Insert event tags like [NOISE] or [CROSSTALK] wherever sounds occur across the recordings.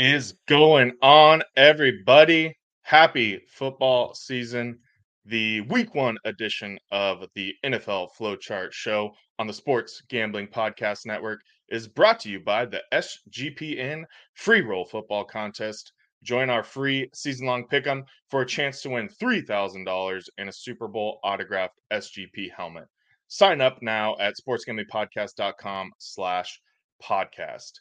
is going on, everybody? Happy football season. The week one edition of the NFL Flowchart Show on the Sports Gambling Podcast Network is brought to you by the SGPN Free Roll Football Contest. Join our free season long pick'em for a chance to win $3,000 in a Super Bowl autographed SGP helmet. Sign up now at sportsgamblingpodcast.com slash podcast.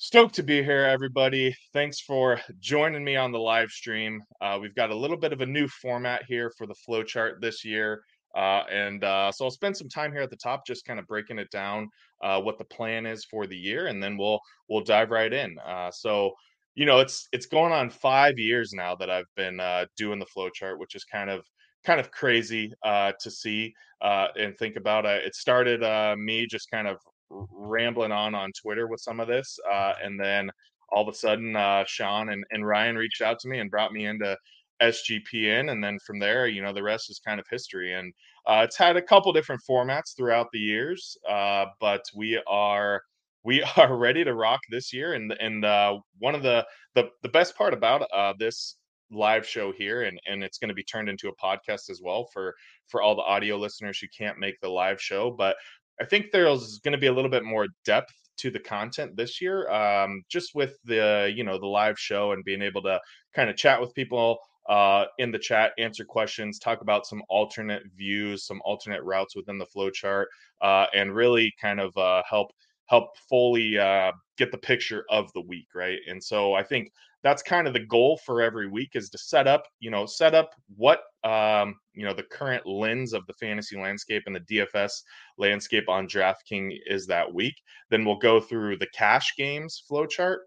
Stoked to be here, everybody. Thanks for joining me on the live stream. Uh, we've got a little bit of a new format here for the flowchart this year. Uh, and uh, so I'll spend some time here at the top, just kind of breaking it down, uh, what the plan is for the year, and then we'll we'll dive right in. Uh, so, you know, it's it's going on five years now that I've been uh, doing the flowchart, which is kind of kind of crazy to see and think about. it started me just kind of rambling on on Twitter with some of this, uh, and then all of a sudden, uh, Sean and, and Ryan reached out to me and brought me into SGPN, and then from there, you know, the rest is kind of history. And uh, it's had a couple different formats throughout the years, uh, but we are we [LAUGHS] are ready to rock this year. And and uh, one of the the the best part about uh, this live show here and and it's going to be turned into a podcast as well for for all the audio listeners who can't make the live show but I think there's going to be a little bit more depth to the content this year, um, just with the you know the live show and being able to kind of chat with people uh, in the chat, answer questions, talk about some alternate views, some alternate routes within the flowchart, uh, and really kind of uh, help help fully uh, get the picture of the week, right? And so I think that's kind of the goal for every week is to set up, you know, set up what um, you know the current lens of the fantasy landscape and the DFS landscape on DraftKings is that week. Then we'll go through the cash games flowchart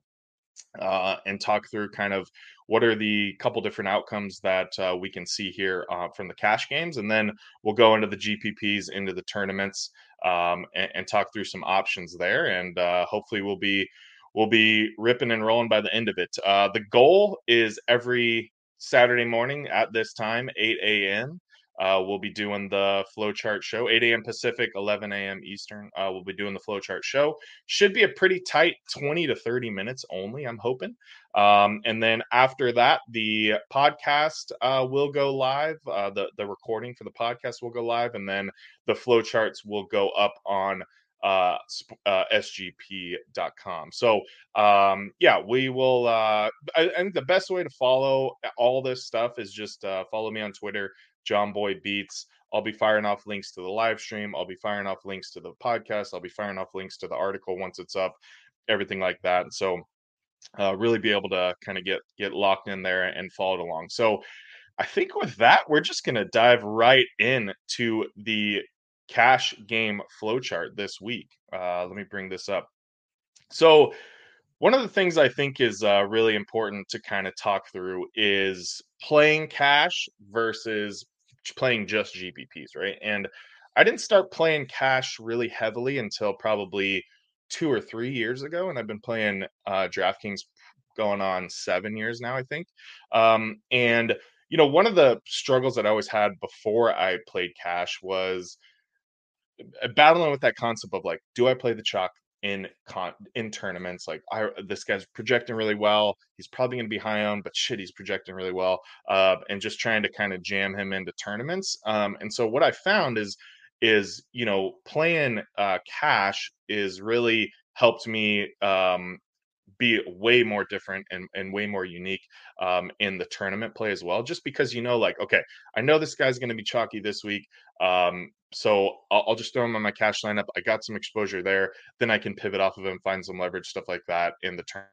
uh, and talk through kind of what are the couple different outcomes that uh, we can see here uh, from the cash games, and then we'll go into the GPPs, into the tournaments, um, and, and, talk through some options there, and uh, hopefully we'll be we'll be ripping and rolling by the end of it. Uh, the goal is every Saturday morning at this time, 8 a.m. Uh, we'll be doing the flowchart show, 8 a.m. Pacific, 11 a.m. Eastern. Uh, we'll be doing the flowchart show. Should be a pretty tight 20 to 30 minutes only, I'm hoping. Um, and then after that, the podcast uh, will go live. Uh, the the recording for the podcast will go live, and then the flowcharts will go up on uh, uh, sgp.com. So, um, yeah, we will. Uh, I, I, think the best way to follow all this stuff is just uh, follow me on Twitter, John Boy Beats. I'll be firing off links to the live stream. I'll be firing off links to the podcast. I'll be firing off links to the article once it's up, everything like that. So, uh, really be able to kind of get get locked in there and follow along. So, I think with that, we're just going to dive right in to the cash game flowchart this week. Uh, let me bring this up. So, one of the things I think is uh, really important to kind of talk through is playing cash versus playing just GPPs, right? And I didn't start playing cash really heavily until probably two or three years ago, and I've been playing uh, DraftKings going on seven years now, I think. Um, and you know, one of the struggles that I always had before I played cash was uh, battling with that concept of like, do I play the chalk in con in tournaments? Like, I this guy's projecting really well. He's probably going to be high on, but shit, he's projecting really well. Uh, and just trying to kind of jam him into tournaments. Um, and so what I found is is you know playing uh, cash is really helped me um, be way more different and, and way more unique um, in the tournament play as well. Just because you know, like, okay, I know this guy's going to be chalky this week. Um, so I'll, I'll, just throw him on my cash lineup. I got some exposure there. Then I can pivot off of him, find some leverage, stuff like that in the turn.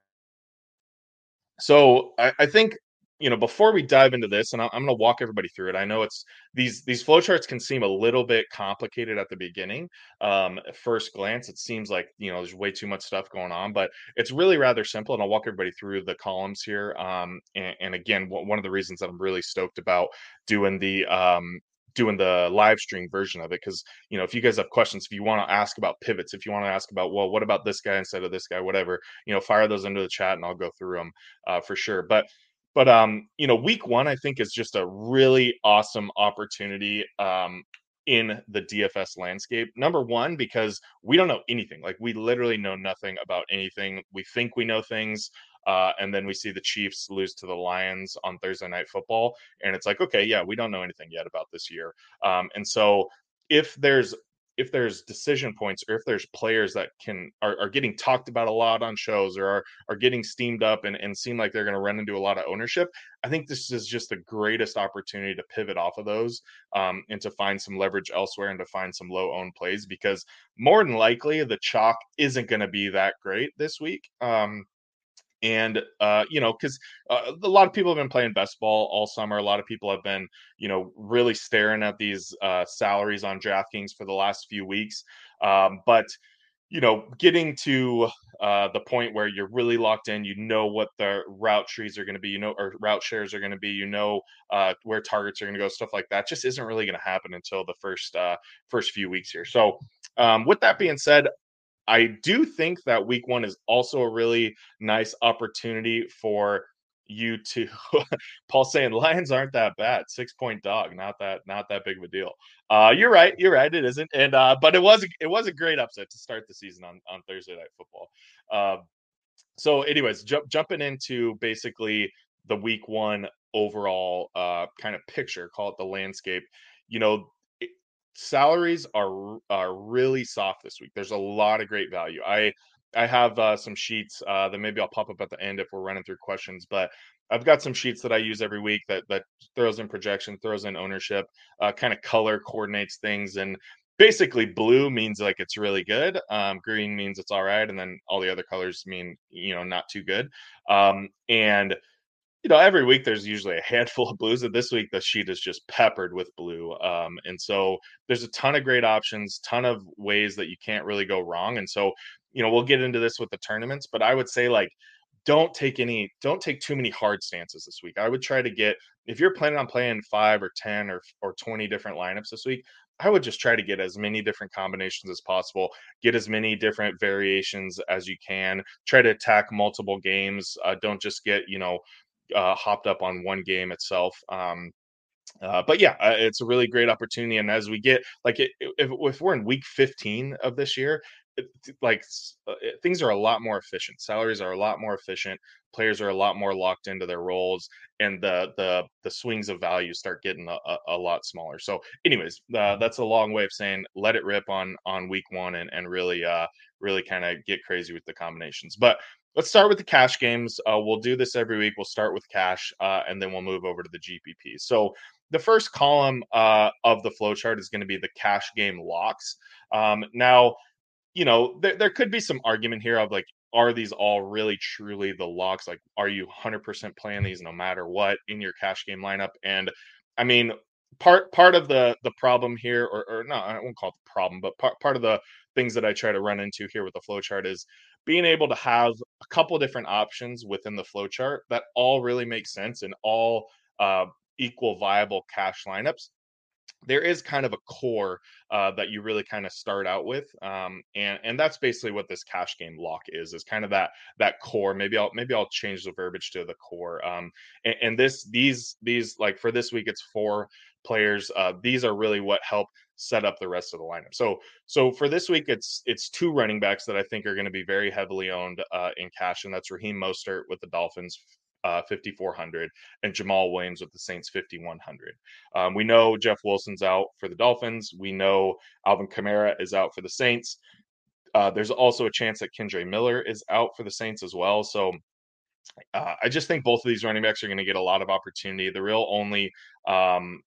So I, I think you know before we dive into this and i'm going to walk everybody through it i know it's these these flowcharts can seem a little bit complicated at the beginning um at first glance it seems like you know there's way too much stuff going on but it's really rather simple and i'll walk everybody through the columns here um and, and again one of the reasons that i'm really stoked about doing the um doing the live stream version of it because you know if you guys have questions if you want to ask about pivots if you want to ask about well what about this guy instead of this guy whatever you know fire those into the chat and i'll go through them uh, for sure but but um you know week one i think is just a really awesome opportunity um in the DFS landscape. Number one, because we don't know anything. Like we literally know nothing about anything. We think we know things. Uh, and then we see the Chiefs lose to the Lions on Thursday Night Football, and it's like, okay, yeah, we don't know anything yet about this year. Um, and so if there's if there's decision points or if there's players that can are, are getting talked about a lot on shows or are, are getting steamed up and, and seem like they're going to run into a lot of ownership i think this is just the greatest opportunity to pivot off of those um, and to find some leverage elsewhere and to find some low owned plays because more than likely the chalk isn't going to be that great this week um, and uh, you know because uh, a lot of people have been playing best ball all summer a lot of people have been you know really staring at these uh, salaries on draftkings for the last few weeks um, but you know getting to uh, the point where you're really locked in you know what the route trees are going to be you know or route shares are going to be you know uh, where targets are going to go stuff like that just isn't really going to happen until the first uh, first few weeks here. So um, with that being said I do think that week one is also a really nice opportunity for you to [LAUGHS] Paul saying Lions aren't that bad. Six point dog, not that not that big of a deal. Uh, you're right, you're right, it isn't. And uh, but it was it was a great upset to start the season on on Thursday night football. Uh, so, anyways, jump, jumping into basically the week one overall uh, kind of picture, call it the landscape. You know, salaries are are really soft this week. There's a lot of great value. I I have uh, some sheets uh, that maybe I'll pop up at the end if we're running through questions, but I've got some sheets that I use every week that that throws in projection, throws in ownership, uh, kind of color coordinates things, and basically blue means like it's really good, um, green means it's all right, and then all the other colors mean you know not too good. Um, and you know, every week there's usually a handful of blues, and this week the sheet is just peppered with blue. Um, and so there's a ton of great options, ton of ways that you can't really go wrong. And so, you know, we'll get into this with the tournaments, but I would say like don't take any don't take too many hard stances this week. I would try to get if you're planning on playing five or 10 or or 20 different lineups this week, I would just try to get as many different combinations as possible, get as many different variations as you can, try to attack multiple games. Uh, don't just get, you know, uh, hopped up on one game itself. Um, uh, but yeah, uh, it's a really great opportunity. And as we get like, if, if we're in week 15 of this year, like uh, things are a lot more efficient. Salaries are a lot more efficient. Players are a lot more locked into their roles, and the the the swings of value start getting a, a, a lot smaller. So, anyways, uh, that's a long way of saying let it rip on on week one and and really uh really kind of get crazy with the combinations. But let's start with the cash games. Uh, we'll do this every week. We'll start with cash, uh, and then we'll move over to the GPP. So the first column uh, of the flowchart is going to be the cash game locks. Um, now, you know, there, there could be some argument here of like, are these all really truly the locks? Like, are you 100% playing these no matter what in your cash game lineup? And I mean, part part of the the problem here, or, or no, I won't call it the problem, but part part of the things that I try to run into here with the flowchart is being able to have a couple different options within the flowchart that all really make sense and all uh, equal viable cash lineups there is kind of a core uh, that you really kind of start out with um, and and that's basically what this cash game lock is is kind of that that core. Maybe i'll maybe i'll change the verbiage to the core um, and, and this these these like for this week it's four players uh, these are really what help set up the rest of the lineup. So so for this week, it's it's two running backs that I think are going to be very heavily owned uh, in cash, and that's Raheem Mostert with the Dolphins. Uh, 5400 and Jamaal Williams with the Saints 5100. Um, we know Jeff Wilson's out for the Dolphins. We know Alvin Kamara is out for the Saints. Uh, there's also a chance that Kendre Miller is out for the Saints as well. So uh, I just think both of these running backs are going to get a lot of opportunity. The real only um,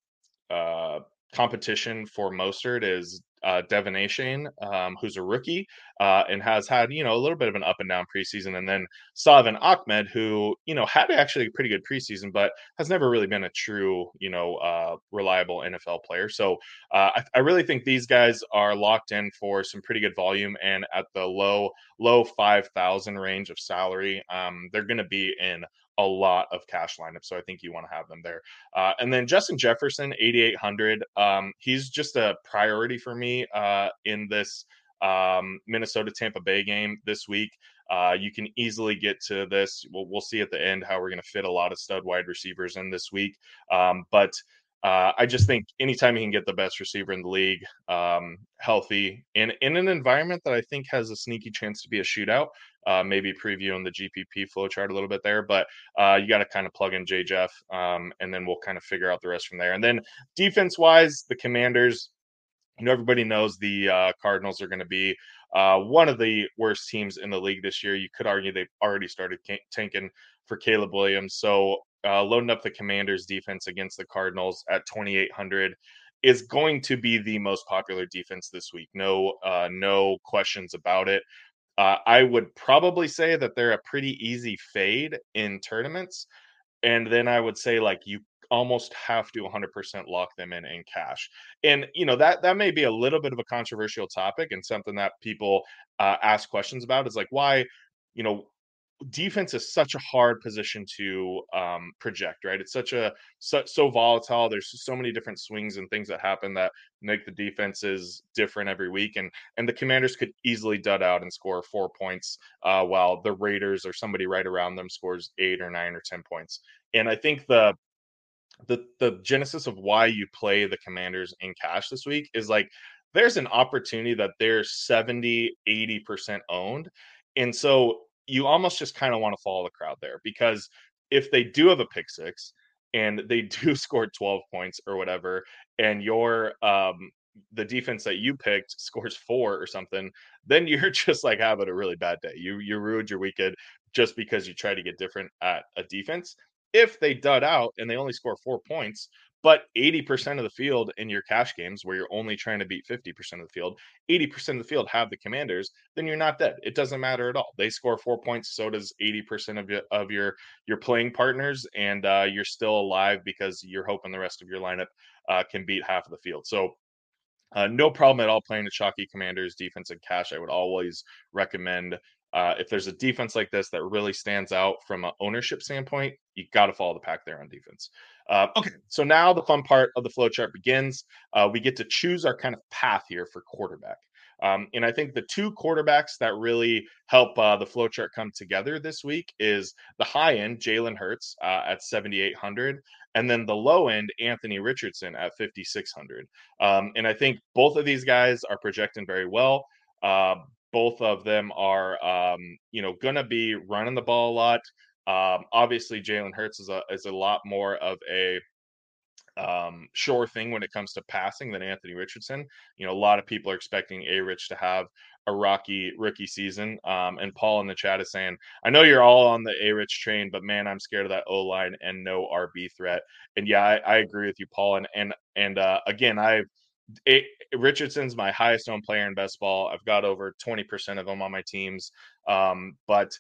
uh, competition for Mostert is uh, Achane, um, who's a rookie uh, and has had you know a little bit of an up and down preseason, and then Salvon Ahmed, who you know had actually a pretty good preseason, but has never really been a true you know uh, reliable NFL player. So uh, I, I, really think these guys are locked in for some pretty good volume, and at the low low five thousand range of salary, um, they're going to be in a lot of cash lineups. So I think you want to have them there. Uh, and then Justin Jefferson, 8,800. Um, he's just a priority for me uh, in this um, Minnesota Tampa Bay game this week. Uh, you can easily get to this. We'll, we'll see at the end how we're going to fit a lot of stud wide receivers in this week. Um, but uh, I just think anytime you can get the best receiver in the league um, healthy in in an environment that I think has a sneaky chance to be a shootout, uh, maybe previewing the GPP flow chart a little bit there, but uh, you got to kind of plug in J Jeff, um, and then we'll kind of figure out the rest from there. And then defense wise, the Commanders, you know, everybody knows the uh, Cardinals are going to be uh, one of the worst teams in the league this year. You could argue they've already started tanking for Caleb Williams. So uh, loading up the Commanders defense against the Cardinals at 2,800 is going to be the most popular defense this week. No, uh, no questions about it. Uh, I would probably say that they're a pretty easy fade in tournaments, and then I would say like you almost have to 100% lock them in in cash. And you know that that may be a little bit of a controversial topic and something that people uh, ask questions about is like why you know defense is such a hard position to um, project, right? It's such a so, so, volatile. There's so many different swings and things that happen that make the defenses different every week, and and the Commanders could easily dud out and score four points, uh, while the Raiders or somebody right around them scores eight or nine or ten points. And I think the the the genesis of why you play the Commanders in cash this week is like there's an opportunity that they're 70 80% owned and so you almost just kind of want to follow the crowd there because if they do have a pick six and they [LAUGHS] do score 12 points or whatever, and your um the defense that you picked scores four or something, then [LAUGHS] you're just like having a really bad day. You you ruined your weekend just because you try to get different at a defense. If they dud out and they only score four points, but 80% of the field in your cash games where you're only trying to beat 50% of the field, 80% of the field have the commanders, then you're not dead. It doesn't matter at all. They score four points, so does 80% of your of your your playing partners, and uh, you're still alive because you're hoping the rest of your lineup uh, can beat half of the field. So uh, no problem at all playing the chalky commanders defense and cash. I would always recommend uh, if there's a defense like this that really stands out from an ownership standpoint, you got to follow the pack there on defense. Uh, okay, so now the fun part of the flow chart begins. Uh, we get to choose our kind of path here for quarterback. Um, and I think the two quarterbacks that really help uh, the flow chart come together this week is the high end, Jalen Hurts uh, at 7,800, and then the low end, Anthony Richardson at 5,600. Um, and I think both of these guys are projecting very well. Uh, both of them are, um, you know, going to be running the ball a lot. Um, obviously, Jalen Hurts is a is a lot more of a um, sure thing when it comes to passing than Anthony Richardson. You know, a lot of people are expecting A Rich to have a rocky rookie season. Um, and Paul in the chat is saying, I know you're all on the A Rich train, but man, I'm scared of that O line and no RB threat. And yeah, I, I agree with you, Paul. And and and uh, again, I've it, Richardson's my highest owned player in best ball. I've got over 20% of them on my teams. Um, but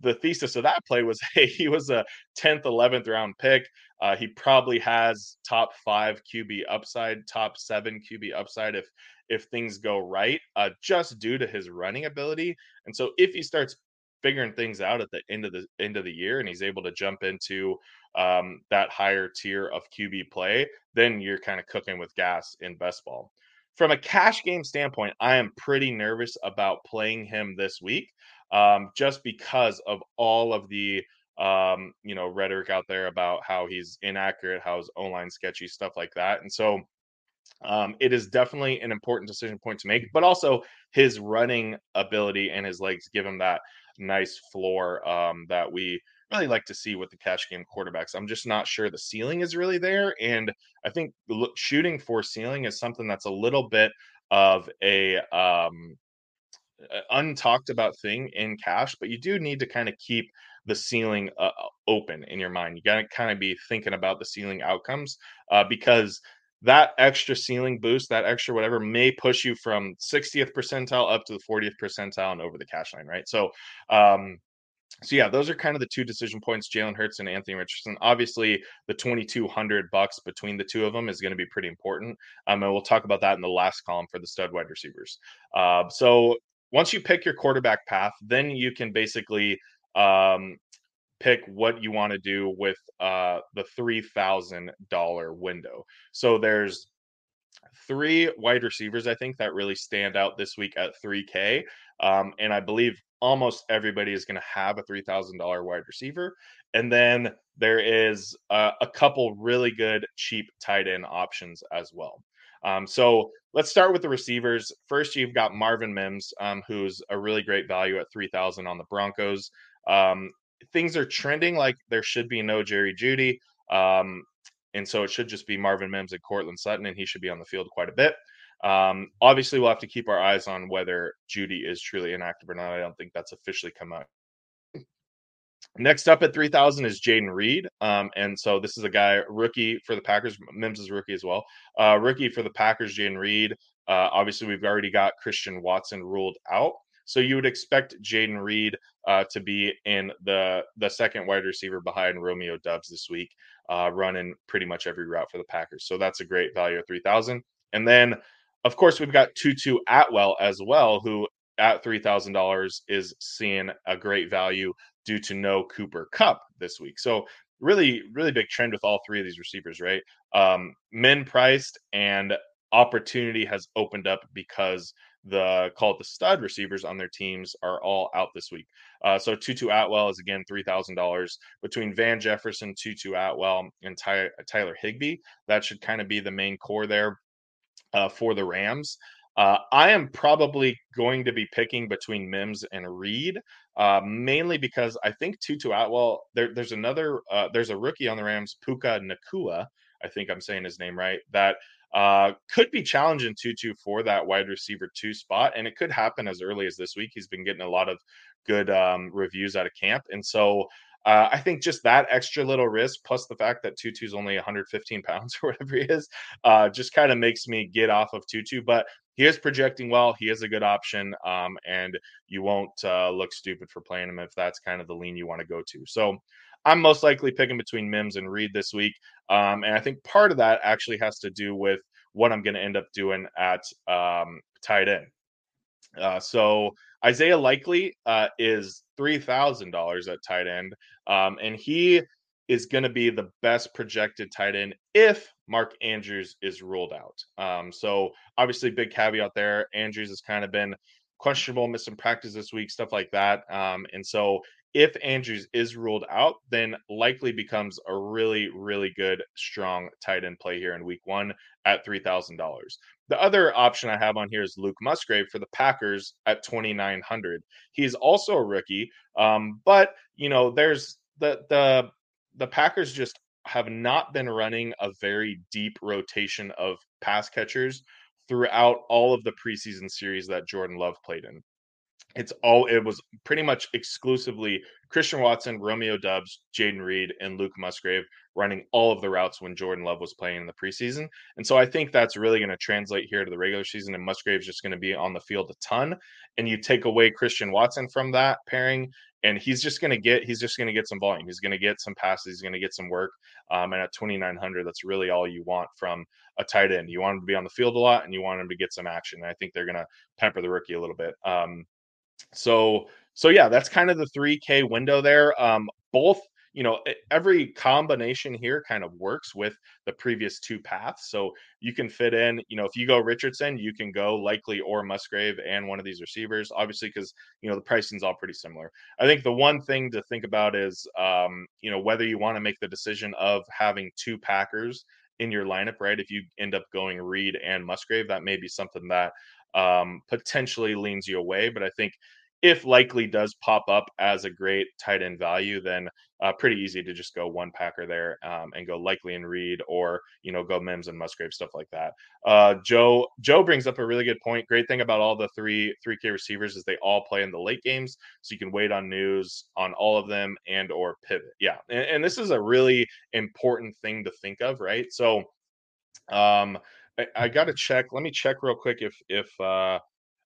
the thesis of that play was [LAUGHS] hey, he was a 10th, 11th round pick. Uh, he probably has top five QB upside, top seven QB upside if if things go right, uh, just due to his running ability. And so if he starts figuring things out at the end of the end of the year and he's able to jump into um, that higher tier of QB play, then you're kind of cooking with gas in best ball. From a cash game standpoint, I am pretty nervous about playing him this week, um, just because of all of the um, you know rhetoric out there about how he's inaccurate, how his O line sketchy, stuff like that, and so. Um, it is definitely an important decision point to make, but also his running ability and his legs give him that nice floor um, that we really like to see with the cash game quarterbacks. I'm just not sure the ceiling is really there. And I think shooting for ceiling is something that's a little bit of a um, untalked about thing in cash, but you do need to kind of keep the ceiling uh, open in your mind. You got to kind of be thinking about the ceiling outcomes uh, because that extra ceiling boost, that extra whatever, may push you from 60th percentile up to the 40th percentile and over the cash line, right? So, um, so yeah, those are kind of the two decision points: Jalen Hurts and Anthony Richardson. Obviously, the twenty two hundred bucks between the two of them is going to be pretty important. Um, and we'll talk about that in the last column for the stud wide receivers. Uh, so once you pick your quarterback path, then you can basically um, pick what you want to do with uh, the three thousand dollar window. So there's three wide receivers, I think, that really stand out this week at 3K. Um, and I believe almost everybody is going to have a $3,000 wide receiver. And then there is uh, a couple really good cheap tight end options as well. Um, so let's start with the receivers. First, you've got Marvin Mims, um, who's a really great value at 3,000 on the Broncos. Um, things are trending like there should be no Jerry Jeudy. And so it should just be Marvin Mims and Courtland Sutton, and he should be on the field quite a bit. Um, obviously, we'll have to keep our eyes on whether Jeudy is truly inactive or not. I don't think that's officially come out. Next up at 3,000 is Jayden Reed. Um, and so this is a guy, rookie for the Packers. Mims is rookie as well. Uh, rookie for the Packers, Jayden Reed. Uh, obviously, we've already got Christian Watson ruled out. So you would expect Jayden Reed uh, to be in the the second wide receiver behind Romeo Doubs this week, uh, running pretty much every route for the Packers. So that's a great value of three thousand. And then, of course, we've got Tutu Atwell as well, who at three thousand dollars is seeing a great value due to no Cooper Kupp this week. So really, really big trend with all three of these receivers, right? Um, men priced and opportunity has opened up because the call it the stud receivers on their teams are all out this week. Uh, so Tutu Atwell is again three thousand dollars between Van Jefferson, Tutu Atwell, and Ty- Tyler Higbee. That should kind of be the main core there uh, for the Rams. Uh, I am probably going to be picking between Mims and Reed, uh, mainly because I think Tutu Atwell. There, there's another. Uh, there's a rookie on the Rams, Puka Nacua. I think I'm saying his name right. That uh, could be challenging Tutu for that wide receiver two spot, and it could happen as early as this week. He's been getting a lot of good um, reviews out of camp, and so uh, I think just that extra little risk, plus the fact that Tutu's only 115 pounds [LAUGHS] or whatever he is, uh, just kind of makes me get off of Tutu. But he is projecting well. He is a good option, um, and you won't uh, look stupid for playing him if that's kind of the lean you want to go to. So I'm most likely picking between Mims and Reed this week. Um, and I think part of that actually has to do with what I'm going to end up doing at um, tight end. Uh, so Isaiah Likely uh, is three thousand dollars at tight end, um, and he is going to be the best projected tight end if Mark Andrews is ruled out. Um, so obviously, big caveat there. Andrews has kind of been questionable, missing practice this week, stuff like that. Um, and so if Andrews is ruled out, then likely becomes a really, really good, strong tight end play here in week one at $3,000. The other option I have on here is Luke Musgrave for the Packers at 2,900. He's also a rookie, um, but you know, there's the the the Packers just have not been running a very deep rotation of pass catchers throughout all of the preseason series that Jordan Love played in it's all it was pretty much exclusively Christian Watson, Romeo Doubs, Jayden Reed, and Luke Musgrave running all of the routes when Jordan Love was playing in the preseason. And so I think that's really going to translate here to the regular season. And Musgrave's just going to be on the field a ton. And you take away Christian Watson from that pairing, and he's just going to get he's just going to get some volume. He's going to get some passes. He's going to get some work. Um, and at 2,900, that's really all you want from a tight end. You want him to be on the field a lot, and you want him to get some action. And I think they're going to pamper the rookie a little bit. Um, so so yeah, that's kind of the 3K window there. Um, both you know every combination here kind of works with the previous two paths so you can fit in you know if you go richardson you can go likely or musgrave and one of these receivers obviously because you know the pricing's all pretty similar i think the one thing to think about is um, you know whether you want to make the decision of having two packers in your lineup right if you end up going reed and musgrave that may be something that um, potentially leans you away. But I think if likely does pop up as a great tight end value, then uh, pretty easy to just go one packer there um, and go likely and Reed, or you know go Mims and Musgrave stuff like that. Uh, Joe Joe brings up a really good point. Great thing about all the three three K receivers is they all play in the late games, so you can wait on news on all of them and or pivot. Yeah, and, and this is a really important thing to think of, right? So. Um, I, I got to check. Let me check real quick if if uh,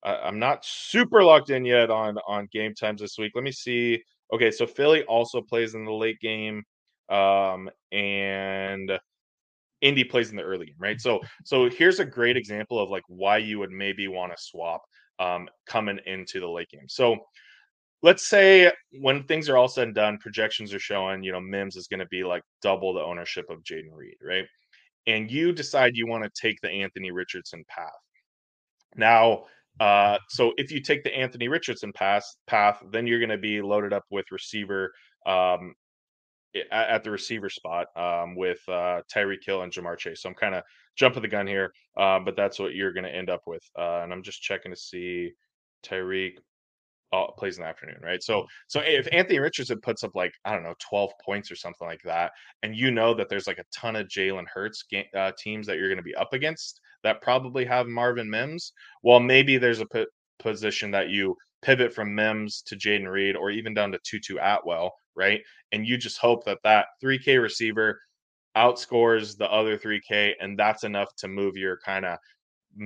I'm not super locked in yet on on game times this week. Let me see. Okay, so Philly also plays in the late game, um, and Indy plays in the early game, right? So so here's a great example of like why you would maybe want to swap um, coming into the late game. So let's say when things are all said and done, projections are showing, you know, Mims is going to be like double the ownership of Jayden Reed, right? And you decide you want to take the Anthony Richardson path. Now, uh, so if you take the Anthony Richardson pass path, then you're going to be loaded up with receiver um, at, at, the receiver spot um, with uh, Tyreek Hill and Ja'Marr Chase. So I'm kind of jumping the gun here, uh, but that's what you're going to end up with. Uh, and I'm just checking to see Tyreek uh, plays in the afternoon, right? So, so if Anthony Richardson puts up like I don't know, twelve points or something like that, and you know that there's like a ton of Jalen Hurts uh, teams that you're going to be up against that probably have Marvin Mims, well, maybe there's a p- position that you pivot from Mims to Jayden Reed or even down to Tutu Atwell, right? And you just hope that that 3K receiver outscores the other 3K, and that's enough to move your kind of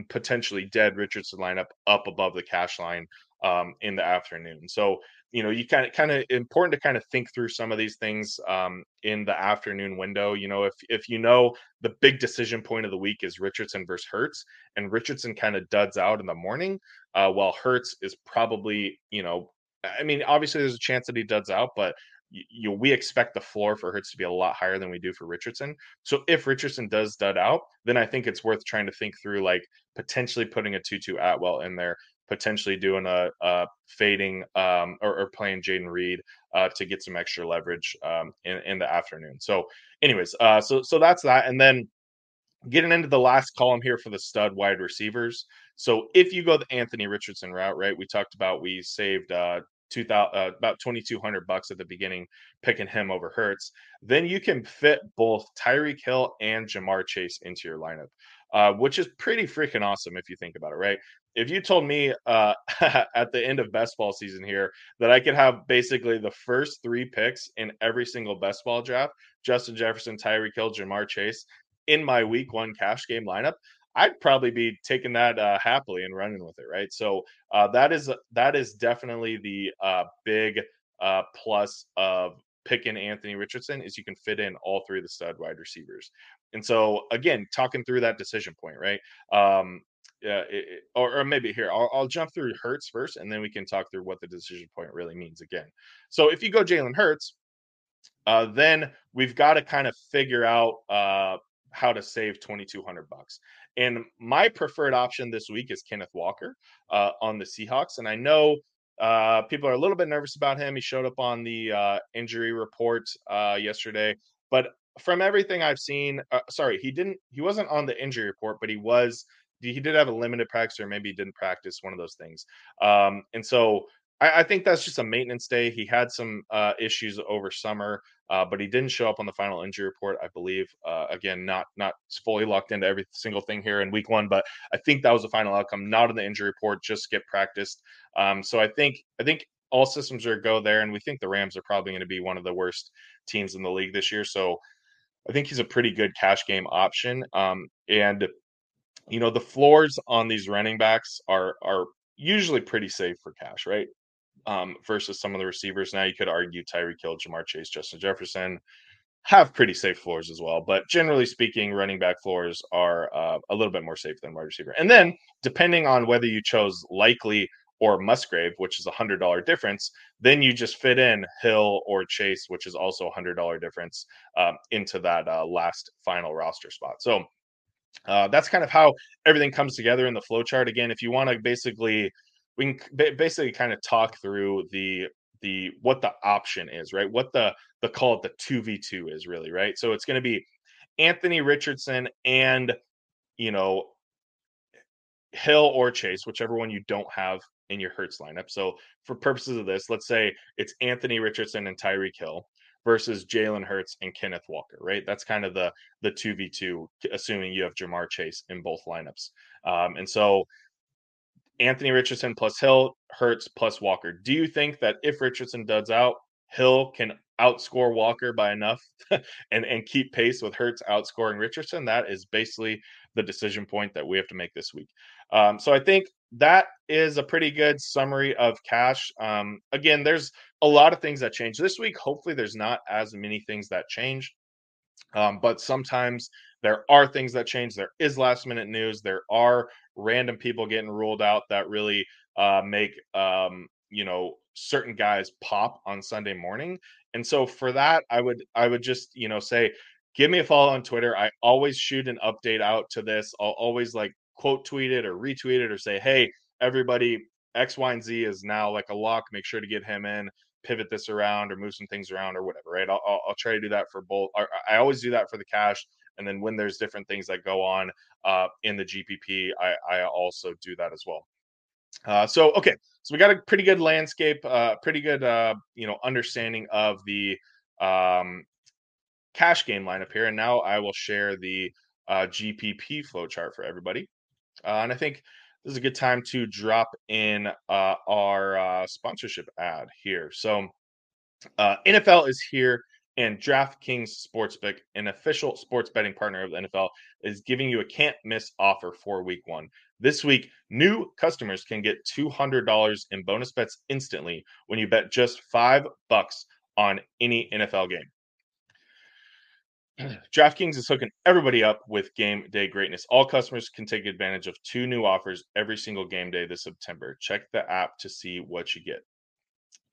potentially dead Richardson lineup up above the cash line um, in the afternoon. So you know, you kind of kind of important to kind of think through some of these things um, in the afternoon window. You know, if if you know the big decision point of the week is Richardson versus Hurts, and Richardson kind of duds out in the morning, uh, while Hurts is probably you know, I mean, obviously there's a chance that he duds out, but you, know, we expect the floor for Hurts to be a lot higher than we do for Richardson. So if Richardson does dud out, then I think it's worth trying to think through like potentially putting a Tutu Atwell in there potentially doing a, a fading um, or, or, playing Jayden Reed uh, to get some extra leverage um, in, in the afternoon. So, anyways, uh, so so that's that, and then getting into the last column here for the stud wide receivers. So if you go the Anthony Richardson route, right? We talked about we saved uh, two thousand uh, about twenty two hundred bucks at the beginning, picking him over Hurts, Then you can fit both Tyreek Hill and Ja'Marr Chase into your lineup. Uh, which is pretty freaking awesome if you think about it, right? If you told me uh, [LAUGHS] at the end of best ball season here that I could have basically the first three picks in every single best ball draft, Justin Jefferson, Tyreek Hill, Ja'Marr Chase, in my week one cash game lineup, I'd probably be taking that uh, happily and running with it, right? So uh, that is that is definitely the uh, big uh, plus of picking Anthony Richardson is you can fit in all three of the stud wide receivers. And so again, talking through that decision point, right? Um, yeah, or, or, maybe here I'll, I'll, jump through Hurts first, and then we can talk through what the decision point really means again. So if you go Jalen Hurts, uh, then we've got to kind of figure out uh, how to save twenty two hundred bucks. And my preferred option this week is Kenneth Walker uh, on the Seahawks, and I know uh, people are a little bit nervous about him. He showed up on the uh, injury report uh, yesterday, but from everything I've seen, sorry, he didn't. He wasn't on the injury report, but he was he did have a limited practice or maybe he didn't practice one of those things. Um, and so I, I, think that's just a maintenance day. He had some uh, issues over summer uh, but he didn't show up on the final injury report i believe. Uh, again not not fully locked into every single thing here in week one but i think that was the final outcome not in the injury report just get practiced. Um, so i think i think all systems are go there and we think the rams are probably going to be one of the worst teams in the league this year. So I think he's a pretty good cash game option. Um, and you know the floors on these running backs are are usually pretty safe for cash, right? Um, versus some of the receivers. Now you could argue Tyreek Hill, Ja'Marr Chase, Justin Jefferson have pretty safe floors as well. But generally speaking, running back floors are uh, a little bit more safe than wide receiver. And then depending on whether you chose likely or Musgrave, which is a hundred dollar difference, then you just fit in Hill or Chase, which is also a hundred dollar difference um, into that uh, last final roster spot. So uh, that's kind of how everything comes together in the flow chart. Again, if you want to basically, we can basically kind of talk through the the what the option is, right? What the the call it the two v two is really, right? So it's going to be Anthony Richardson and you know Hill or Chase, whichever one you don't have in your Hurts lineup. So for purposes of this, let's say it's Anthony Richardson and Tyreek Hill versus Jalen Hurts and Kenneth Walker, right? That's kind of the the two v two, assuming you have Ja'Marr Chase in both lineups. Um, and so Anthony Richardson plus Hill, Hurts plus Walker. Do you think that if Richardson duds out, Hill can outscore Walker by enough [LAUGHS] and and keep pace with Hurts outscoring Richardson? That is basically the decision point that we have to make this week. Um, so I think that is a pretty good summary of cash. Um, again, there's a lot of things that change this week. Hopefully, there's not as many things that change. Um, but sometimes there are things that change. There is last minute news. There are random people getting ruled out that really uh, make um, you know certain guys pop on Sunday morning. And so for that, I would I would just you know say give me a follow on Twitter. I always shoot an update out to this. I'll always like quote tweet it or retweet it or say, hey, everybody, X, Y, and Z is now like a lock. Make sure to get him in, pivot this around or move some things around or whatever, right? I'll, I'll, I'll try to do that for both. I always do that for the cash. And then when there's different things that go on uh, in the GPP, I, I also do that as well. Uh, so okay, so we got a pretty good landscape, uh, pretty good uh, you know understanding of the um, cash game lineup here, and now I will share the uh, GPP flow chart for everybody. Uh, and I think this is a good time to drop in uh, our uh, sponsorship ad here. So uh, NFL is here and DraftKings Sportsbook, an official sports betting partner of the NFL, is giving you a can't miss offer for week one. This week, new customers can get $200 in bonus bets instantly when you bet just five bucks on any NFL game. [CLEARS THROAT] DraftKings is hooking everybody up with game day greatness. All customers can take advantage of two new offers every single game day this September. Check the app to see what you get.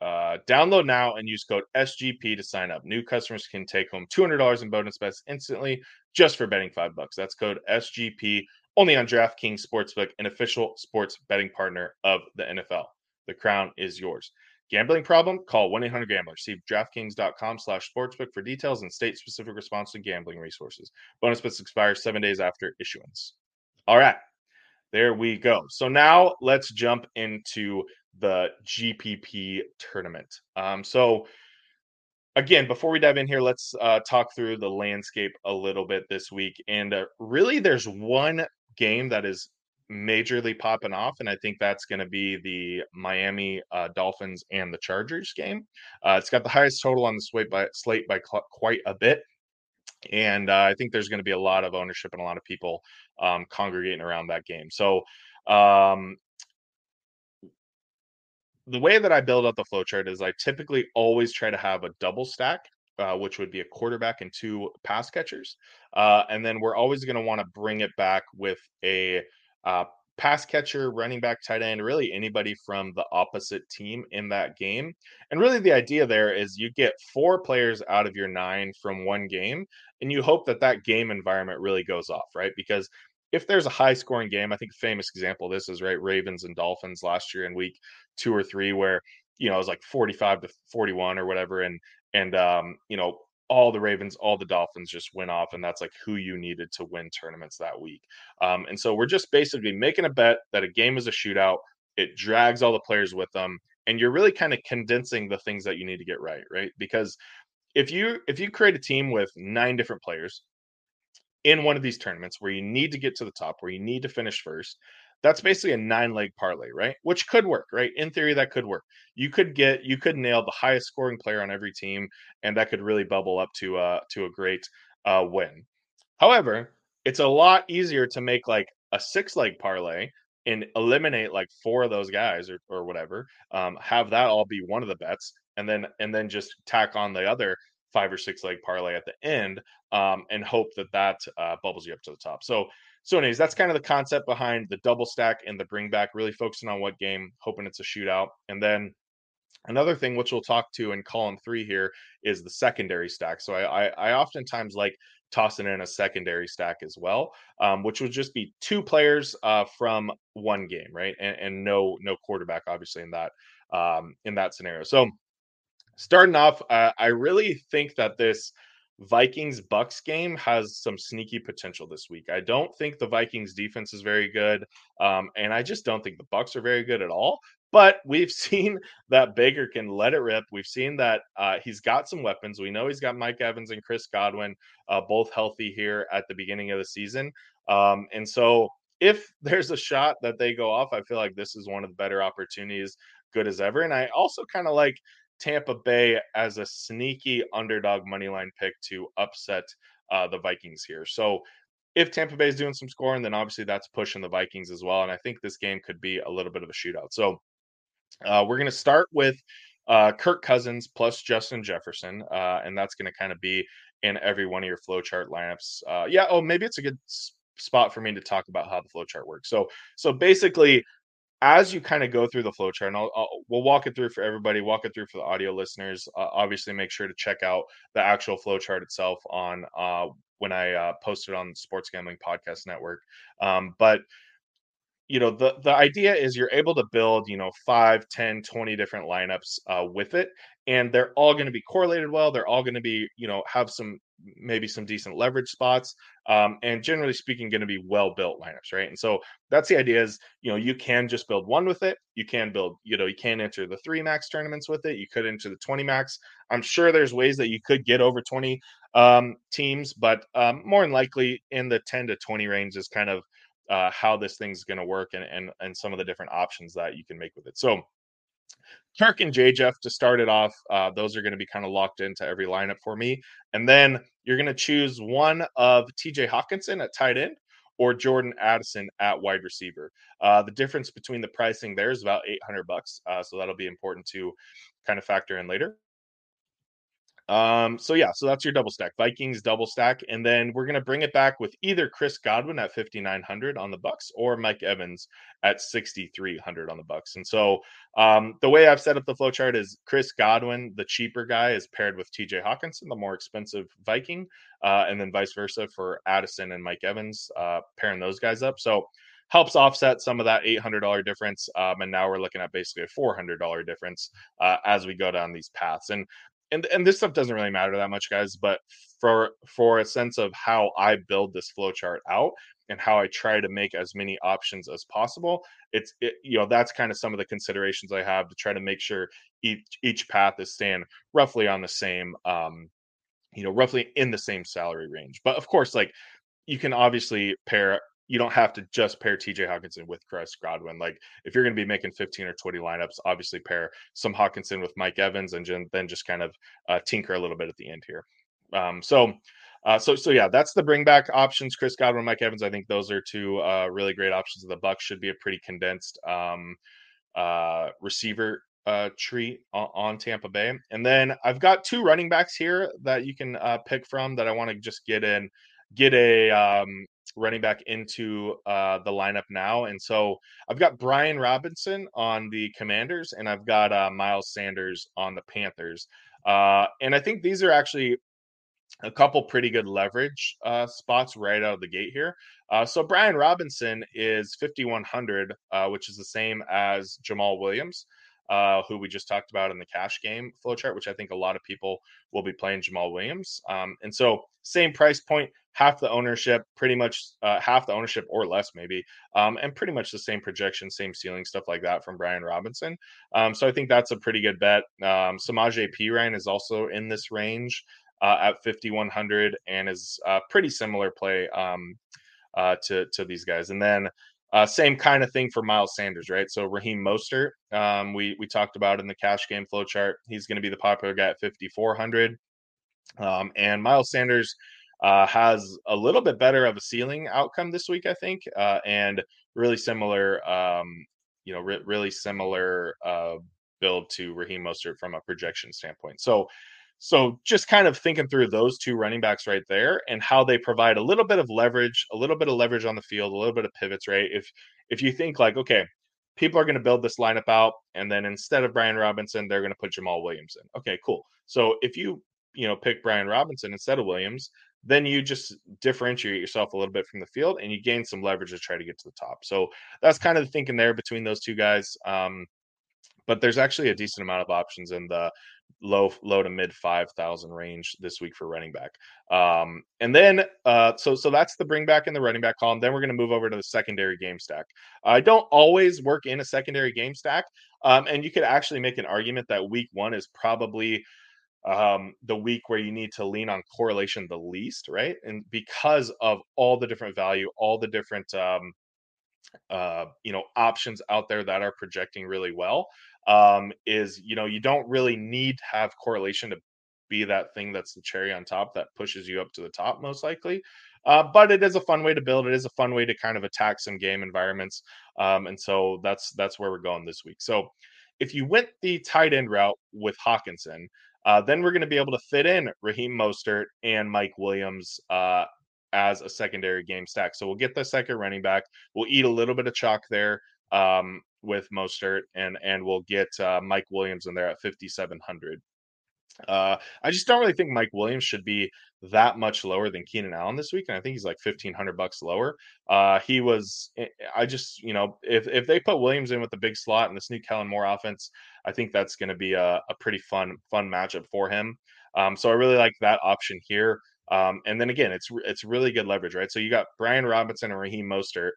Uh, download now and use code SGP to sign up. New customers can take home $200 in bonus bets instantly just for betting five bucks. That's code SGP only on DraftKings Sportsbook, an official sports betting partner of the NFL. The crown is yours. Gambling problem? Call 1-800-GAMBLER. See DraftKings.com slash sportsbook for details and state-specific response to gambling resources. Bonus bets expire seven days after issuance. All right. There we go. So now let's jump into the GPP tournament. Um, so, again, before we dive in here, let's uh, talk through the landscape a little bit this week. And uh, really, there's one game that is majorly popping off, and I think that's going to be the Miami uh, Dolphins and the Chargers game. Uh, it's got the highest total on the slate by, slate by cl- quite a bit. And uh, I think there's going to be a lot of ownership and a lot of people um, congregating around that game. So, um, the way that I build out the flowchart is I typically always try to have a double stack, uh, which would be a quarterback and two pass catchers. Uh, and then we're always going to want to bring it back with a uh, pass catcher, running back, tight end, really anybody from the opposite team in that game. And really, the idea there is you get four players out of your nine from one game, and you hope that that game environment really goes off, right? Because if there's a high scoring game, I think famous example this is right Ravens and Dolphins last year in week two or three, where you know it was like 45 to 41 or whatever, and and um, you know all the Ravens, all the Dolphins just went off, and that's like who you needed to win tournaments that week. Um, and so we're just basically making a bet that a game is a shootout. It drags all the players with them, and you're really kind of condensing the things that you need to get right, right? Because if you if you create a team with nine different players in one of these tournaments where you need to get to the top, where you need to finish first, that's basically a nine leg parlay, right? Which could work, right? In theory, that could work. You could get, you could nail the highest scoring player on every team, and that could really bubble up to uh to a great uh win. However, it's a lot easier to make like a six leg parlay and eliminate like four of those guys or, or whatever. Um, have that all be one of the bets, and then and then just tack on the other five or six leg parlay at the end um, and hope that that uh, bubbles you up to the top. So, so anyways, that's kind of the concept behind the double stack and the bring back. Really focusing on what game, hoping it's a shootout, and then another thing which we'll talk to in column three here is the secondary stack. So I, I, I oftentimes like tossing in a secondary stack as well, um, which would just be two players uh, from one game, right, and, and no no quarterback obviously in that um, in that scenario. So starting off, uh, I really think that this Vikings Bucs game has some sneaky potential this week. I don't think the Vikings defense is very good, um, and I just don't think the Bucs are very good at all. But we've [LAUGHS] seen that Baker can let it rip. We've seen that uh, he's got some weapons. We know he's got Mike Evans and Chris Godwin uh, both healthy here at the beginning of the season, um, and so if [LAUGHS] there's a shot that they go off, I feel like this is one of the better opportunities, good as ever. And I also kind of like Tampa Bay as a sneaky underdog money line pick to upset uh, the Vikings here. So if Tampa Bay is doing some scoring, then obviously that's pushing the Vikings as well. And I think this game could be a little bit of a shootout. So uh, we're going to start with uh, Kirk Cousins plus Justin Jefferson, uh, and that's going to kind of be in every one of your flowchart lineups. Uh, yeah. Oh, maybe it's a good spot for me to talk about how the flowchart works. So, so basically, as you kind of go through the flow chart, and I'll, I'll, we'll walk it through for everybody, walk it through for the audio listeners. Uh, obviously, make sure to check out the actual flow chart itself on uh, when I uh, posted on Sports Gambling Podcast Network. Um, but you know the the idea is you're able to build you know 5 10 20 different lineups uh, with it and they're all going to be correlated well they're all going to be you know have some maybe some decent leverage spots um, and generally speaking going to be well built lineups right? And so that's the idea is you know you can just build one with it you can build you know you can enter the three max tournaments with it you could enter the 20 max. I'm sure there's ways that you could get over 20 um, teams but um, more than likely in the 10 to 20 range is kind of uh, how this thing's going to work and, and and some of the different options that you can make with it. So Kirk and JJeff to start it off. Uh, those are going to be kind of locked into every lineup for me. And then you're going to choose one of TJ Hockenson at tight end or Jordan Addison at wide receiver. Uh, the difference between the pricing there is about 800 bucks. Uh, so that'll be important to kind of factor in later. Um, so yeah, so that's your double stack. Vikings double stack, and then we're gonna bring it back with either Chris Godwin at 5900 on the Bucs or Mike Evans at 6300 on the Bucs. And so um, the way I've set up the flow chart is Chris Godwin, the cheaper guy, is paired with TJ Hockenson, the more expensive Viking, uh, and then vice versa for Addison and Mike Evans, uh, pairing those guys up. So helps offset some of that $800 difference. Um, and now we're looking at basically a $400 difference uh, as we go down these paths. And and and this stuff doesn't really matter that much, guys. But for for a sense of how I build this flow chart out and how I try to make as many options as possible, it's it, you know that's kind of some of the considerations I have to try to make sure each each path is staying roughly on the same um you know roughly in the same salary range. But of course, like you can obviously pair you don't have to just pair TJ Hockenson with Chris Godwin. Like if you're going to be making 15 or 20 lineups, obviously pair some Hockenson with Mike Evans and then just kind of uh, tinker a little bit at the end here. Um, so, uh, so, so yeah, that's the bring back options. Chris Godwin, Mike Evans. I think those are two uh, really great options. Of the Bucs should be a pretty condensed um, uh, receiver uh, tree on, on, Tampa Bay. And then I've got two running backs here that you can uh, pick from that I want to just get in, get a um, running back into uh, the lineup now. And so I've got Brian Robinson on the Commanders, and I've got uh, Miles Sanders on the Panthers. Uh, and I think these are actually a couple pretty good leverage uh, spots right out of the gate here. Uh, so Brian Robinson is 5100, uh, which is the same as Jamaal Williams uh, who we just talked about in the cash game flowchart, which I think a lot of people will be playing Jamaal Williams. Um, and so, same price point, half the ownership, pretty much uh, half the ownership or less, maybe, um, and pretty much the same projection, same ceiling, stuff like that from Brian Robinson. Um, so, I think that's a pretty good bet. Um, Samaje Perine is also in this range uh, at 5,100 and is a pretty similar play um, uh, to, to these guys. And then uh, same kind of thing for Miles Sanders, right? So Raheem Mostert, um, we we talked about in the cash game flow chart. He's going to be the popular guy at 5400, um, and Miles Sanders uh, has a little bit better of a ceiling outcome this week, I think, uh, and really similar, um, you know, re- really similar uh, build to Raheem Mostert from a projection standpoint. So so just kind of thinking through those two running backs right there and how they provide a little bit of leverage, a little bit of leverage on the field, a little bit of pivots, right? If if you think like, okay, people are going to build this lineup out and then instead of Brian Robinson, they're going to put Jamaal Williams in. Okay, cool. So if you, you know, pick Brian Robinson instead of Williams, then you just differentiate yourself a little bit from the field and you gain some leverage to try to get to the top. So that's kind of the thinking there between those two guys. Um, but there's actually a decent amount of options in the low low to mid 5000 range this week for running back. Um, and then uh, so so that's the bring back in the running back column. Then we're going to move over to the secondary game stack. I don't always work in a secondary game stack um, and you could actually make an argument that week one is probably um, the week where you need to lean on correlation the least right? And because of all the different value all the different um, uh, you know options out there that are projecting really well um, is you know you don't really need to have correlation to be that thing that's the cherry on top that pushes you up to the top most likely uh, but it is a fun way to build it is a fun way to kind of attack some game environments um, and so that's that's where we're going this week. So if you went the tight end route with Hockenson uh, then we're going to be able to fit in raheem mostert and mike williams uh, as a secondary game stack so we'll get the second running back we'll eat a little bit of chalk there um, with Mostert, and and we'll get uh, Mike Williams in there at 5,700. Uh, I just don't really think Mike Williams should be that much lower than Keenan Allen this week, and I think he's like fifteen hundred bucks lower. Uh, he was, eh, I just, you know, if if they put Williams in with the big slot and this new Kellen Moore offense, I think that's going to be a, a pretty fun fun matchup for him. Um, so I really like that option here. Um, and then again, it's it's really good leverage, right? So you got Brian Robinson and Raheem Mostert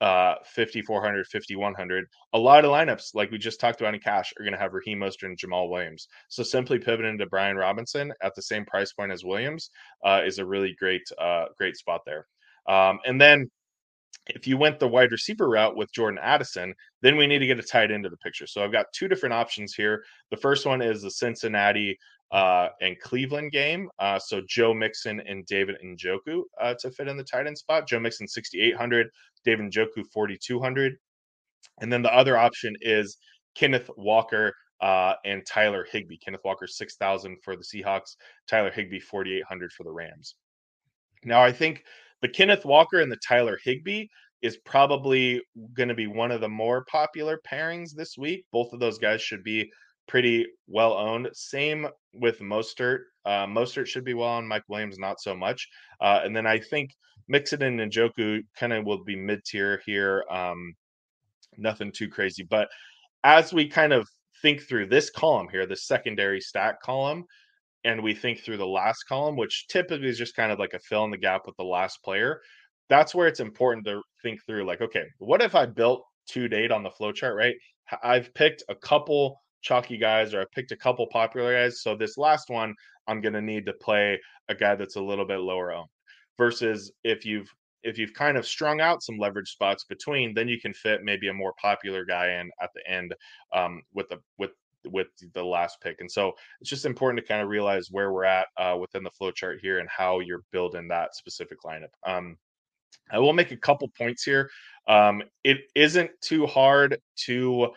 uh 5400 5100 a lot of lineups like we just talked about in cash are going to have Raheem Mostert and Jamaal Williams so simply pivoting to Brian Robinson at the same price point as Williams uh, is a really great uh great spot there um and then if you went the wide receiver route with Jordan Addison, then we need to get a tight end to the picture. So I've got two different options here. The first one is the Cincinnati uh, and Cleveland game. Uh, so Joe Mixon and David Njoku uh, to fit in the tight end spot. Joe Mixon 6,800, David Njoku 4,200. And then the other option is Kenneth Walker uh, and Tyler Higbee. Kenneth Walker 6,000 for the Seahawks, Tyler Higbee 4,800 for the Rams. Now, I think the Kenneth Walker and the Tyler Higbee is probably going to be one of the more popular pairings this week. Both of those guys should be pretty well owned. Same with Mostert. Uh, Mostert should be well owned. Mike Williams not so much. Uh, and then I think Mixon and Njoku kind of will be mid tier here. Um, nothing too crazy, but as we kind of think through this column here, the secondary stack column, and we think through the last column, which typically is just kind of like a fill in the gap with the last player. That's where it's important to think through, like, okay, what if I built to date on the flow chart, right? I've picked a couple chalky guys or I picked a couple popular guys. So this last one, I'm going to need to play a guy that's a little bit lower owned. Versus if you've if you've kind of strung out some leverage spots between, then you can fit maybe a more popular guy in at the end um, with the with with the last pick. And so it's just important to kind of realize where we're at uh, within the flow chart here and how you're building that specific lineup. Um, I will make a couple points here. Um, it isn't too hard to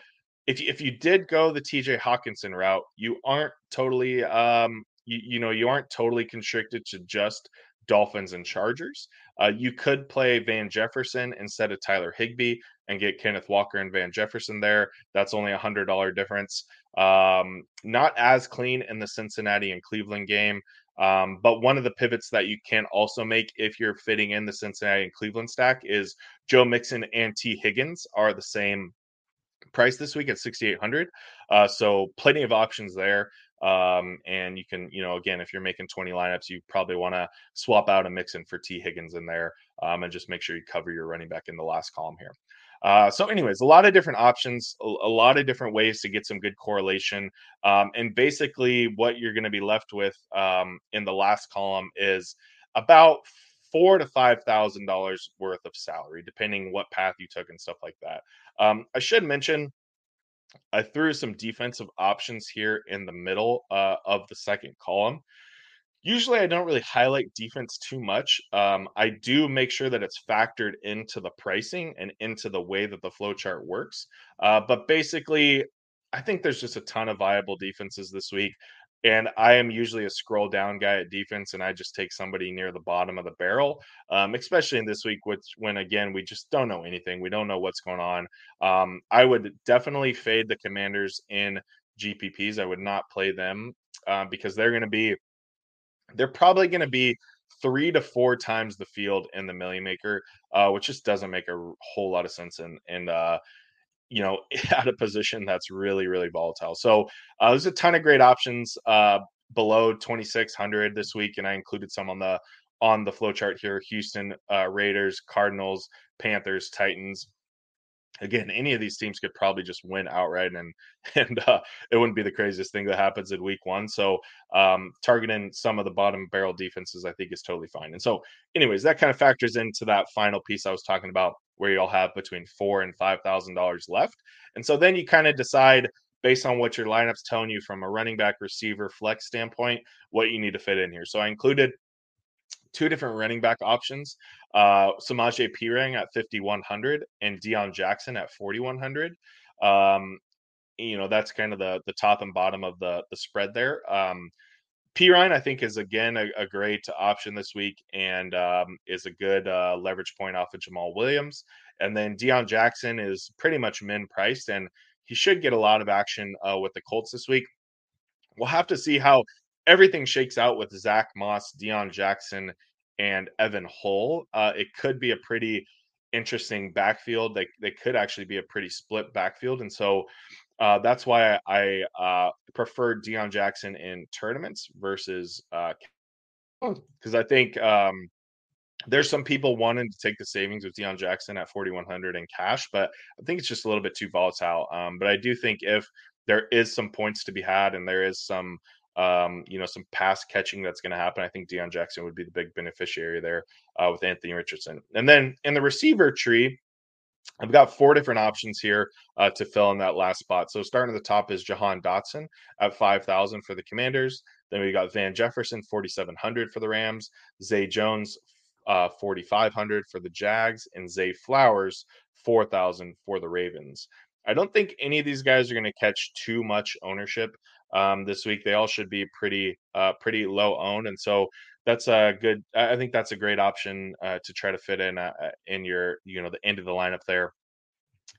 if if you did go the TJ Hockenson route, you aren't totally um you, you know you aren't totally constricted to just Dolphins and Chargers. Uh, you could play Van Jefferson instead of Tyler Higbee and get Kenneth Walker and Van Jefferson there. That's only a hundred dollar difference. Um, not as clean in the Cincinnati and Cleveland game. Um, but one of the pivots that you can also make if you're fitting in the Cincinnati and Cleveland stack is Joe Mixon and Tee Higgins are the same price this week at 6800 uh, so plenty of options there um, and you can you know again if you're making 20 lineups you probably want to swap out a Mixon for Tee Higgins in there um, and just make sure you cover your running back in the last column here uh, so anyways a lot of different options a, a, lot of different ways to get some good correlation um, and basically what you're going to be left with um, in the last column is about four to five thousand dollars worth of salary, depending what path you took and stuff like that. Um, I should mention I threw some defensive options here in the middle uh, of the second column. Usually, I don't really highlight defense too much. Um, I do make sure that it's factored into the pricing and into the way that the flow chart works. Uh, but basically, I think there's just a ton of viable defenses this week. And I am usually a scroll down guy at defense, and I just take somebody near the bottom of the barrel, um, especially in this week, which when again we just don't know anything, we don't know what's going on. Um, I would definitely fade the Commanders in GPPs. I would not play them uh, because they're going to be, they're probably going to be three to four times the field in the Milly Maker, uh, which just doesn't make a whole lot of sense. And and uh, you know, [LAUGHS] at a position that's really, really volatile. So uh, there's a ton of great options uh, below 2600 this week, and I included some on the on the flow chart here: Houston uh, Raiders, Cardinals, Panthers, Titans. Again, any of these teams could probably just win outright, and [LAUGHS] and uh, it wouldn't be the craziest thing that happens in Week One. So, um, targeting some of the bottom barrel defenses, I think, is totally fine. And so, anyways, that kind of factors into that final piece I was talking about where you'll have between four and five thousand dollars left. And so then you kind of decide based on what your lineup's telling you from a running back, receiver, flex standpoint, what you need to fit in here. So I included two different running back options: uh, Samaje Perine at fifty one hundred and Deon Jackson at forty one hundred. Um, you know that's kind of the the top and bottom of the the spread there. Um, Perine, I think, is again a, a great option this week and um, is a good uh, leverage point off of Jamaal Williams. And then Deon Jackson is pretty much min priced, and he should get a lot of action uh, with the Colts this week. We'll have to see how everything shakes out with Zack Moss, Deon Jackson, and Evan Hull. Uh, it could be a pretty interesting backfield. They they could actually be a pretty split backfield, and so uh, that's why I, I uh, prefer Deon Jackson in tournaments versus because uh, I think um, there's some people wanting to take the savings with Deon Jackson at 4100 in cash, but I think it's just a little bit too volatile. Um, but I do think if there is some points to be had and there is some um, you know, some pass catching that's going to happen. I think Deon Jackson would be the big beneficiary there uh, with Anthony Richardson. And then in the receiver tree, I've got four different options here uh, to fill in that last spot. So starting at the top is Jahan Dotson at 5,000 for the Commanders. Then we got Van Jefferson, 4,700 for the Rams. Zay Jones, uh, 4,500 for the Jags. And Zay Flowers, 4,000 for the Ravens. I don't think any of these guys are going to catch too much ownership um, this week. They all should be pretty uh, pretty low owned, and so that's a good. I think that's a great option uh, to try to fit in uh, uh, in your you know the end of the lineup there,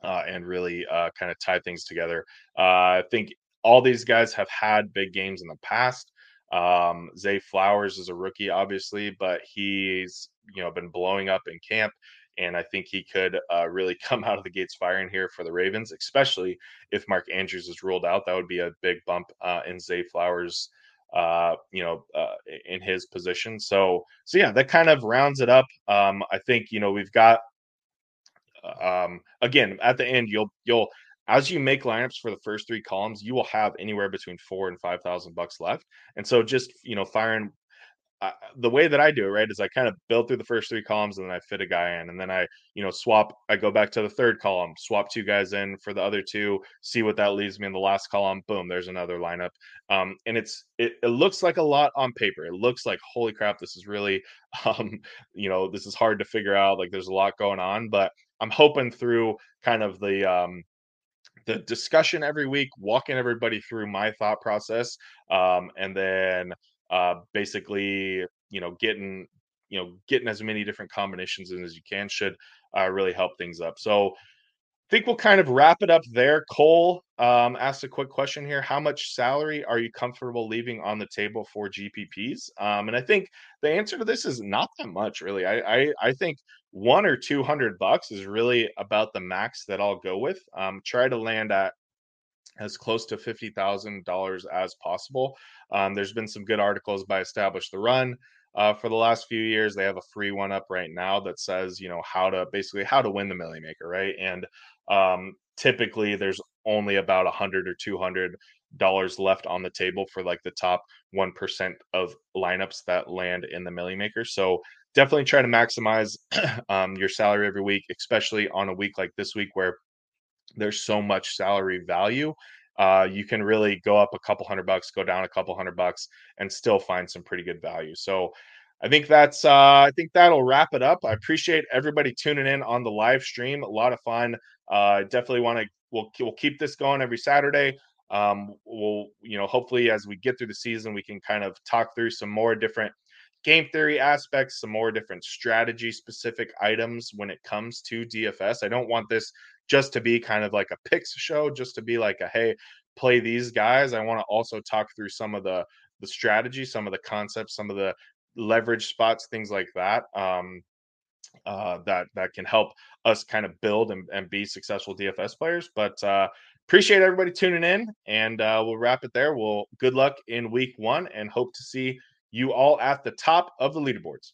uh, and really uh, kind of tie things together. I think all these guys have had big games in the past. Um, Zay Flowers is a rookie, obviously, but he's you know been blowing up in camp and I think he could uh, really [LAUGHS] come out of the gates firing here for the Ravens, especially if Mark Andrews is ruled out. That would be a big bump uh, in Zay Flowers, uh, you know, uh, in his position. So, so yeah, that kind of rounds it up. Um, I think you know we've got uh, um, again at the end you'll you'll as you make lineups for the first three columns, you will have anywhere between four and five thousand bucks left. And so just you know firing the way that I do it, right, is I kind of build through the first three columns and then I fit a guy in, and then I, you know, swap. I go back to the third column, swap two guys in for the other two, see what that leaves me in the last column. Boom, there's another lineup. Um, and it's it, it looks like a lot on paper. It looks like holy crap, this is really, [LAUGHS] um, you know, this is hard to figure out. Like there's a lot going on, but I'm hoping through kind of the um, the discussion every week, walking everybody through my thought process, um, and then uh, basically, you know, getting you know getting as many different combinations in as you can should uh, really help things up. So think we'll kind of wrap it up there. Cole um, asked a quick question here: How much salary are you comfortable leaving on the table for GPPs? Um, and I think the answer to this is not that much, really. I I, I think one or two hundred bucks is really about the max that I'll go with. Um, try to land at as close to $50,000 as possible. Um, there's been some good articles by Establish the Run uh, for the last few years. They have a free one up right now that says, you know, how to basically how to win the Milly Maker, right? And um, typically there's only about a hundred or two hundred dollars left on the table for like the top one percent of lineups that land in the Milly Maker. So definitely try to maximize [CLEARS THROAT] um, your salary every week, especially on a week like this week where there's so much salary value. Uh, you can really go up a couple hundred bucks, go down a couple hundred bucks, and still find some pretty good value. So, I think that's uh, I think that'll wrap it up. I appreciate everybody tuning in on the live stream. A lot of fun. Uh, definitely want to we'll we'll keep this going every Saturday. Um, we'll you know hopefully as we get through the season we can kind of talk through some more different game theory aspects, some more different strategy specific items when it comes to DFS. I don't want this just to be kind of like a picks show, just to be like a hey, play these guys. I want to also talk through some of the the strategy, some of the concepts, some of the leverage spots, things like that. Um, uh, that that can help us kind of build and, and be successful DFS players. But uh, appreciate everybody tuning in, and uh, we'll wrap it there. Well, good luck in week one, and hope to see you all at the top of the leaderboards.